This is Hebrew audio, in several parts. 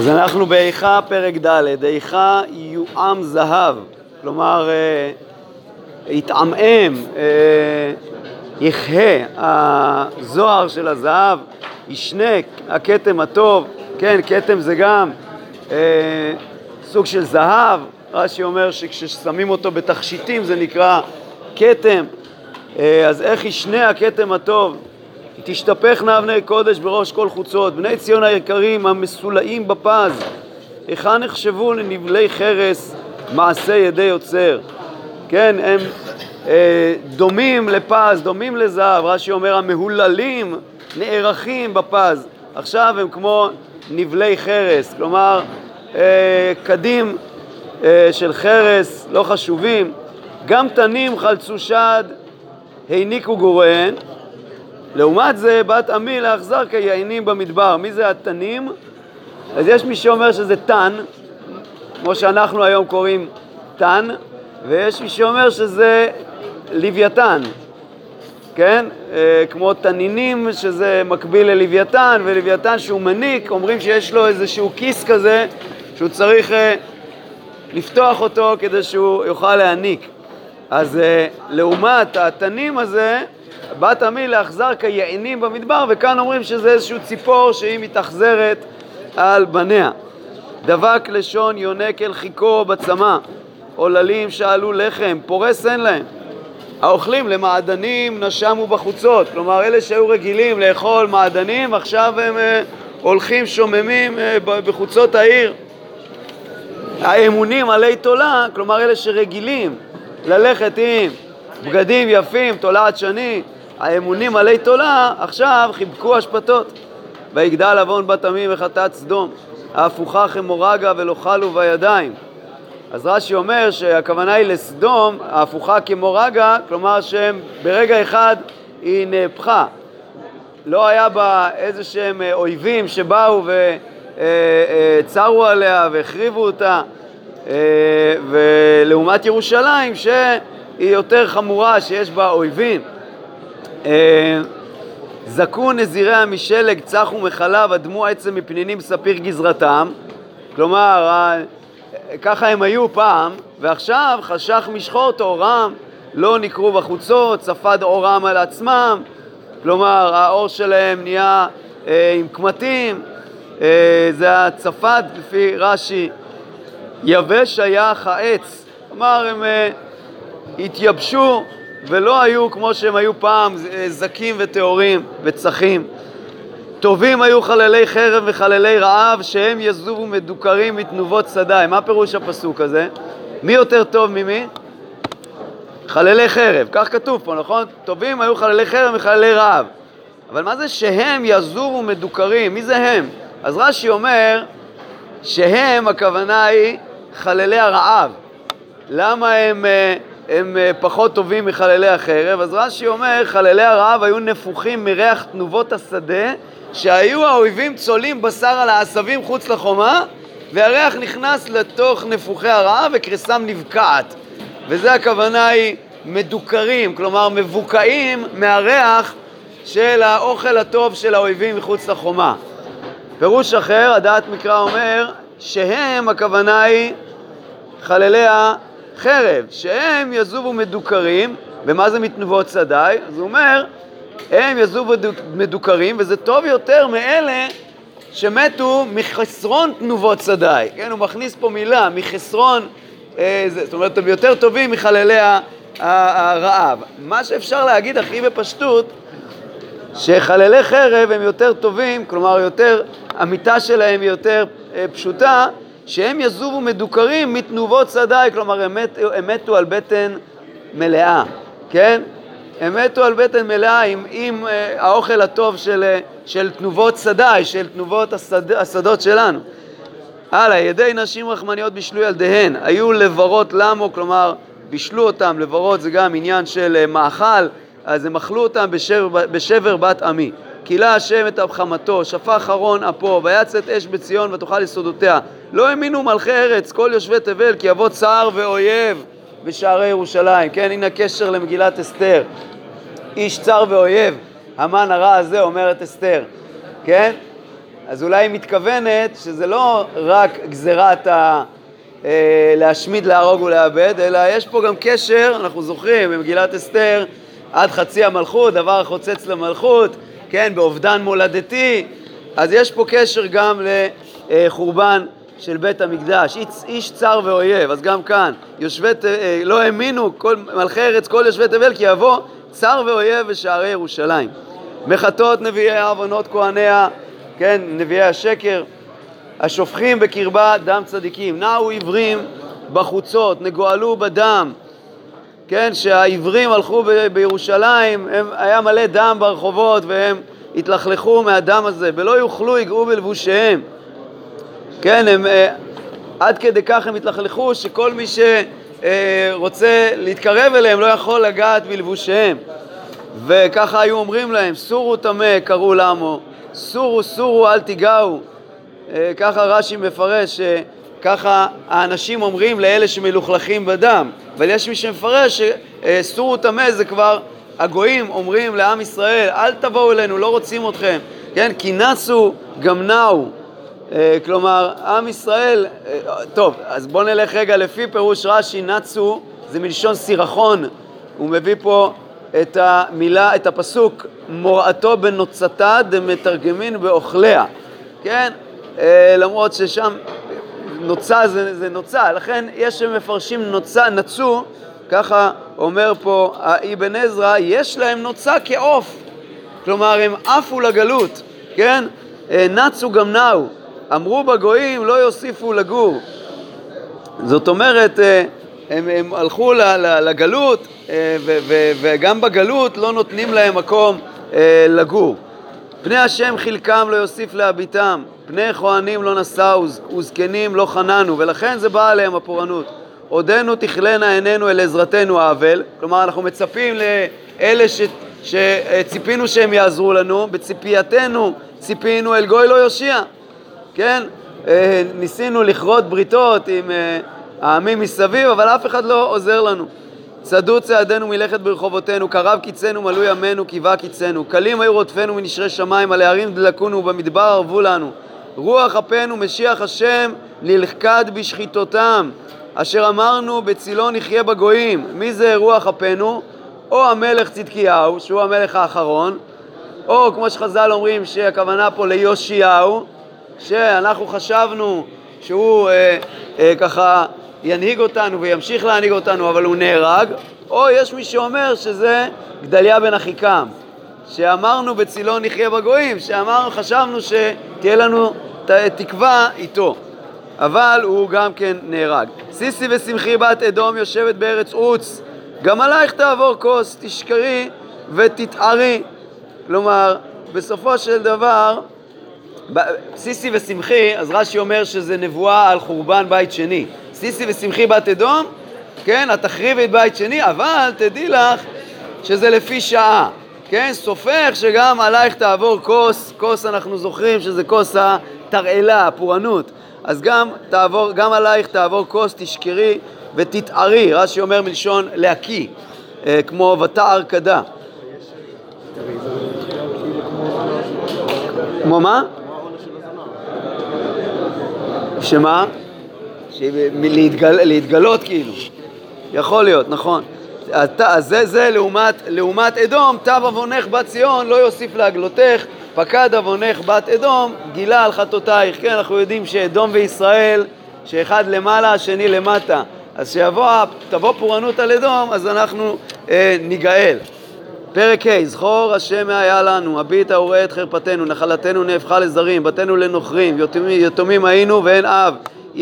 אז אנחנו באיכה פרק ד', איכה יועם זהב, כלומר אה, יתעמעם, אה, יחהה הזוהר של הזהב, ישנה הכתם הטוב, כן, כתם זה גם אה, סוג של זהב, רש"י אומר שכששמים אותו בתכשיטים זה נקרא כתם, אה, אז איך ישנה הכתם הטוב? תשתפכנה אבני קודש בראש כל חוצות, בני ציון היקרים המסולאים בפז, היכן נחשבו לנבלי חרס מעשה ידי יוצר? כן, הם אה, דומים לפז, דומים לזהב, רש"י אומר המהוללים נערכים בפז, עכשיו הם כמו נבלי חרס, כלומר אה, קדים אה, של חרס לא חשובים, גם תנים חלצו שד העניקו גוריהן לעומת זה, בת עמי לאכזר כיעינים במדבר. מי זה התנים? אז יש מי שאומר שזה תן, כמו שאנחנו היום קוראים תן, ויש מי שאומר שזה לוויתן, כן? אה, כמו תנינים, שזה מקביל ללוויתן, ולוויתן שהוא מניק, אומרים שיש לו איזשהו כיס כזה, שהוא צריך אה, לפתוח אותו כדי שהוא יוכל להניק. אז אה, לעומת התנים הזה, בת עמי לאכזר כיעינים במדבר, וכאן אומרים שזה איזשהו ציפור שהיא מתאכזרת על בניה. דבק לשון יונק אל חיכו בצמא, עוללים שאלו לחם, פורס אין להם. האוכלים למעדנים נשמו בחוצות, כלומר אלה שהיו רגילים לאכול מעדנים עכשיו הם uh, הולכים שוממים uh, בחוצות העיר. האמונים עלי תולה, כלומר אלה שרגילים ללכת עם בגדים יפים, תולעת שני, האמונים עלי תולה, עכשיו חיבקו אשפתות. ויגדל עוון בת עמי וחטאת סדום, ההפוכה כמורגה ולא חלו בידיים. אז רש"י אומר שהכוונה היא לסדום, ההפוכה כמורגה, כלומר שהם ברגע אחד היא נהפכה. לא היה בה איזה שהם אויבים שבאו וצרו עליה והחריבו אותה, ולעומת ירושלים שהיא יותר חמורה, שיש בה אויבים. אה, זקו נזיריה משלג, צחו מחלב, אדמו עצם מפנינים ספיר גזרתם. כלומר, ככה הם היו פעם, ועכשיו חשך משחור טהורם, לא נקרו בחוצות, צפד אורם על עצמם, כלומר האור שלהם נהיה אה, עם קמטים, אה, זה הצפד לפי רש"י, יבש היה העץ, כלומר הם אה, התייבשו ולא היו כמו שהם היו פעם, אה, זכים וטהורים וצחים. טובים היו חללי חרב וחללי רעב, שהם יזובו מדוכרים מתנובות שדי. מה פירוש הפסוק הזה? מי יותר טוב ממי? חללי חרב, כך כתוב פה, נכון? טובים היו חללי חרב וחללי רעב. אבל מה זה שהם יזובו מדוכרים? מי זה הם? אז רש"י אומר שהם, הכוונה היא חללי הרעב. למה הם... Uh, הם אה, פחות טובים מחללי החרב, אז רש"י אומר, חללי הרעב היו נפוחים מריח תנובות השדה, שהיו האויבים צולים בשר על העשבים חוץ לחומה, והריח נכנס לתוך נפוחי הרעב וקריסם נבקעת. וזה הכוונה היא מדוכרים, כלומר מבוקעים מהריח של האוכל הטוב של האויבים מחוץ לחומה. פירוש אחר, הדעת מקרא אומר, שהם, הכוונה היא חללי חרב, שהם יזובו מדוכרים, ומה זה מתנובות שדי? אז הוא אומר, הם יזובו מדוכרים, וזה טוב יותר מאלה שמתו מחסרון תנובות שדי. כן, הוא מכניס פה מילה, מחסרון, אה, זה, זאת אומרת, הם יותר טובים מחללי הרעב. מה שאפשר להגיד הכי בפשטות, שחללי חרב הם יותר טובים, כלומר יותר, המיטה שלהם היא יותר אה, פשוטה, שהם יזובו מדוכרים מתנובות שדי, כלומר הם, מת, הם מתו על בטן מלאה, כן? הם מתו על בטן מלאה עם, עם uh, האוכל הטוב של, uh, של תנובות שדי, של תנובות השד, השדות שלנו. הלאה, ידי נשים רחמניות בישלו ילדיהן, היו לברות למו, כלומר בישלו אותם, לברות זה גם עניין של uh, מאכל, אז הם אכלו אותם בשבר, בשבר בת עמי. כילה השם את חמתו, שפך ארון אפו, ויצאת אש בציון ותאכל יסודותיה. לא האמינו מלכי ארץ, כל יושבי תבל, כי יבוא צער ואויב בשערי ירושלים. כן, הנה הקשר למגילת אסתר. איש צר ואויב, המן הרע הזה, אומרת אסתר. כן? אז אולי היא מתכוונת שזה לא רק גזירת ה... אה, להשמיד, להרוג ולאבד, אלא יש פה גם קשר, אנחנו זוכרים, במגילת אסתר, עד חצי המלכות, דבר חוצץ למלכות, כן, באובדן מולדתי, אז יש פה קשר גם לחורבן של בית המקדש, איש, צר ואויב, אז גם כאן, יושבי, אה, לא האמינו כל מלכי ארץ, כל יושבי תבל, כי יבוא צר ואויב בשערי ירושלים. מחטות נביאי עוונות כהניה, כן, נביאי השקר, השופכים בקרבה דם צדיקים. נעו עיוורים בחוצות, נגואלו בדם. כן, שהעיוורים הלכו ב- בירושלים, הם, היה מלא דם ברחובות והם התלכלכו מהדם הזה, ולא יוכלו יגעו בלבושיהם. כן, הם, אה, עד כדי כך הם התלכלכו שכל מי שרוצה אה, להתקרב אליהם לא יכול לגעת בלבושיהם. וככה היו אומרים להם, סורו טמא, קראו לעמו, סורו סורו אל תיגעו. אה, ככה רש"י מפרש, ככה האנשים אומרים לאלה שמלוכלכים בדם, אבל יש מי שמפרש שסורו טמא זה כבר הגויים אומרים לעם ישראל, אל תבואו אלינו, לא רוצים אתכם, כן? כי נסו גם נעו. אה, כלומר, עם ישראל, אה, טוב, אז בואו נלך רגע לפי פירוש רש"י, נצו זה מלשון סירחון, הוא מביא פה את המילה, את הפסוק, מוראתו בנוצתה דמתרגמין באוכליה, כן? אה, למרות ששם נוצה זה, זה נוצה, לכן יש שמפרשים נוצה, נצו, ככה אומר פה אבן עזרא, יש להם נוצה כעוף, כלומר הם עפו לגלות, כן? נצו גם נעו. אמרו בגויים לא יוסיפו לגור. זאת אומרת, אה, הם, הם הלכו לגלות, אה, וגם בגלות לא נותנים להם מקום אה, לגור. פני השם חלקם לא יוסיף להביטם, פני כהנים לא נשאו, וזקנים לא חננו, ולכן זה בא עליהם הפורענות. עודנו תכלנה עינינו אל עזרתנו האבל, כלומר אנחנו מצפים לאלה ש, שציפינו שהם יעזרו לנו, בציפייתנו ציפינו אל גוי לא יושיע. כן? אה, ניסינו לכרות בריתות עם אה, העמים מסביב, אבל אף אחד לא עוזר לנו. צדו צעדינו מלכת ברחובותינו, קרב קיצנו, מלאו ימינו, קיבה קיצנו. קלים היו רודפנו מנשרי שמיים, על הערים דלקונו, ובמדבר ערבו לנו. רוח אפינו, משיח השם, נלכד בשחיתותם. אשר אמרנו, בצילו נחיה בגויים. מי זה רוח אפינו? או המלך צדקיהו, שהוא המלך האחרון, או כמו שחז"ל אומרים שהכוונה פה ליאשיהו, שאנחנו חשבנו שהוא אה, אה, ככה ינהיג אותנו וימשיך להנהיג אותנו, אבל הוא נהרג, או יש מי שאומר שזה גדליה בן אחיקם, שאמרנו בצילו נחיה בגויים, שאמרנו, חשבנו שתהיה לנו תקווה איתו, אבל הוא גם כן נהרג. סיסי ושמחי בת אדום יושבת בארץ עוץ, גם עלייך תעבור כוס, תשקרי ותתערי. כלומר, בסופו של דבר, סיסי ושמחי, אז רש"י אומר שזה נבואה על חורבן בית שני. סיסי ושמחי בת אדום, כן, את תחריבי את בית שני, אבל תדעי לך שזה לפי שעה. כן, סופך שגם עלייך תעבור כוס, כוס אנחנו זוכרים שזה כוס התרעלה, הפורענות. אז גם, תעבור, גם עלייך תעבור כוס, תשקרי ותתערי, רש"י אומר מלשון להקיא, אה, כמו ותער כדה. כמו מה? שמה? להתגל, להתגלות כאילו. יכול להיות, נכון. אז זה, זה לעומת, לעומת אדום, תב עוונך בת ציון, לא יוסיף להגלותך, פקד עוונך בת אדום, גילה על חטאותייך. כן, אנחנו יודעים שאדום וישראל, שאחד למעלה, השני למטה. אז כשתבוא פורענות על אדום, אז אנחנו אה, ניגאל. פרק ה' זכור השם היה לנו, הביטה וראה את חרפתנו, נחלתנו נהפכה לזרים, בתינו לנוכרים, יתומים, יתומים היינו ואין אב,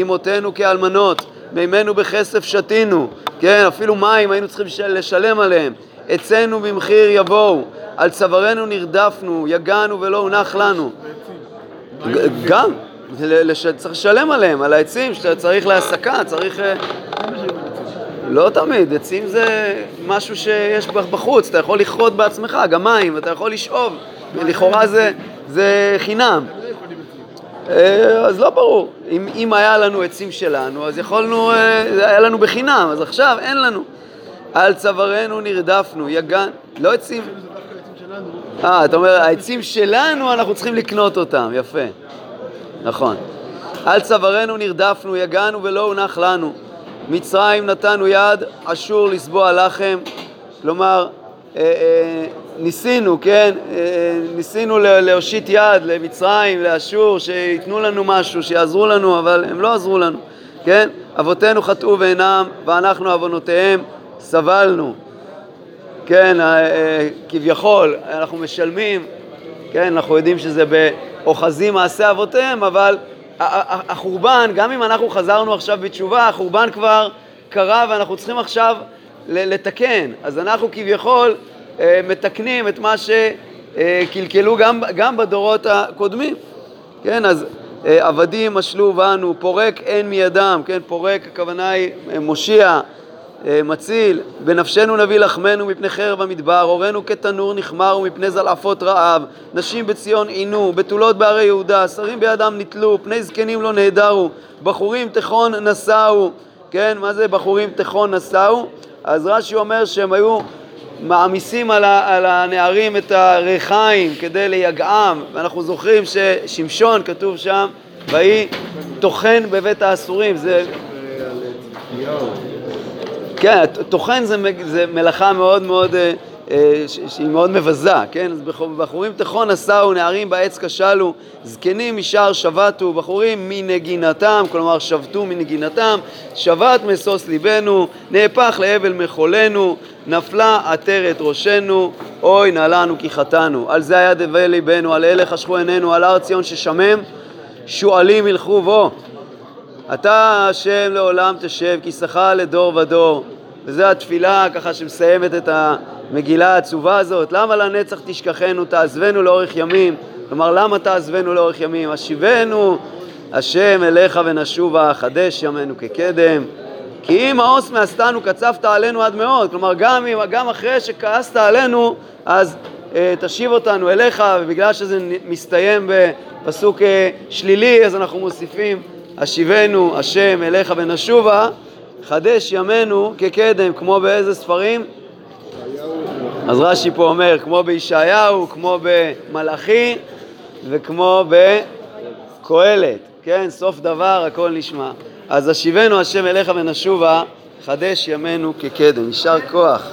אמותינו כאלמנות, מימינו בכסף שתינו, כן, אפילו מים היינו צריכים לשלם עליהם, אצנו במחיר יבואו, על צווארנו נרדפנו, יגענו ולא הונח לנו. גם, צריך לשלם עליהם, על העצים שאתה צריך להעסקה, צריך... אה, לא תמיד, עצים זה משהו שיש בחוץ, אתה יכול לכרות בעצמך, גם מים, אתה יכול לשאוב, לכאורה זה, זה חינם. אה, אז לא ברור, אם, אם היה לנו עצים שלנו, אז יכולנו, אה, זה היה לנו בחינם, אז עכשיו אין לנו. על צווארנו נרדפנו, יגן, לא עצים. אה, אתה אומר, העצים שלנו, אנחנו צריכים לקנות אותם, יפה. נכון. על צווארנו נרדפנו, יגענו ולא הונח לנו. מצרים נתנו יד, אשור לסבוע לחם. כלומר, אה, אה, ניסינו, כן? אה, ניסינו להושיט יד למצרים, לאשור, שייתנו לנו משהו, שיעזרו לנו, אבל הם לא עזרו לנו, כן? אבותינו חטאו ואינם, ואנחנו עוונותיהם סבלנו. כן, כביכול, אנחנו משלמים, כן, אנחנו יודעים שזה באוחזים מעשה אבותיהם, אבל החורבן, גם אם אנחנו חזרנו עכשיו בתשובה, החורבן כבר קרה ואנחנו צריכים עכשיו לתקן. אז אנחנו כביכול אה, מתקנים את מה שקלקלו גם, גם בדורות הקודמים. כן, אז אה, עבדים משלו בנו, פורק אין מידם, כן, פורק הכוונה היא אה, מושיע, מציל, בנפשנו נביא לחמנו מפני חרב המדבר, הורינו כתנור נחמר ומפני זלעפות רעב, נשים בציון עינו, בתולות בערי יהודה, שרים בידם נתלו, פני זקנים לא נהדרו, בחורים תיכון נשאו, כן, מה זה בחורים תיכון נשאו? אז רש"י אומר שהם היו מעמיסים על, ה, על הנערים את הריחיים כדי ליגעם, ואנחנו זוכרים ששמשון, כתוב שם, ויהי טוחן בבית האסורים, זה... כן, טוחן זה, זה מלאכה מאוד מאוד, אה, אה, שהיא מאוד מבזה, כן? אז בחורים תכון עשהו, נערים בעץ כשלו, זקנים משער שבתו, בחורים מנגינתם, כלומר שבתו מנגינתם, שבת משוש ליבנו, נהפך לאבל מחולנו, נפלה עטרת ראשנו, אוי נא לנו כי חטאנו. על זה היה דבי ליבנו, על אלה חשכו עינינו, על הר ציון ששמם, שועלים ילכו בו. אתה השם לעולם תשב, כי שכה לדור ודור. וזו התפילה ככה שמסיימת את המגילה העצובה הזאת. למה לנצח תשכחנו, תעזבנו לאורך ימים? כלומר, למה תעזבנו לאורך ימים? השיבנו השם אליך ונשובה, חדש ימינו כקדם. כי אם העוס מעשתנו קצבת עלינו עד מאוד, כלומר גם, גם אחרי שכעסת עלינו, אז אה, תשיב אותנו אליך, ובגלל שזה מסתיים בפסוק אה, שלילי, אז אנחנו מוסיפים השיבנו השם אליך ונשובה, חדש ימינו כקדם, כמו באיזה ספרים? אז רש"י פה אומר, כמו בישעיהו, כמו במלאכי וכמו בקהלת, כן? סוף דבר הכל נשמע. אז השיבנו השם אליך ונשובה, חדש ימינו כקדם. יישר כוח.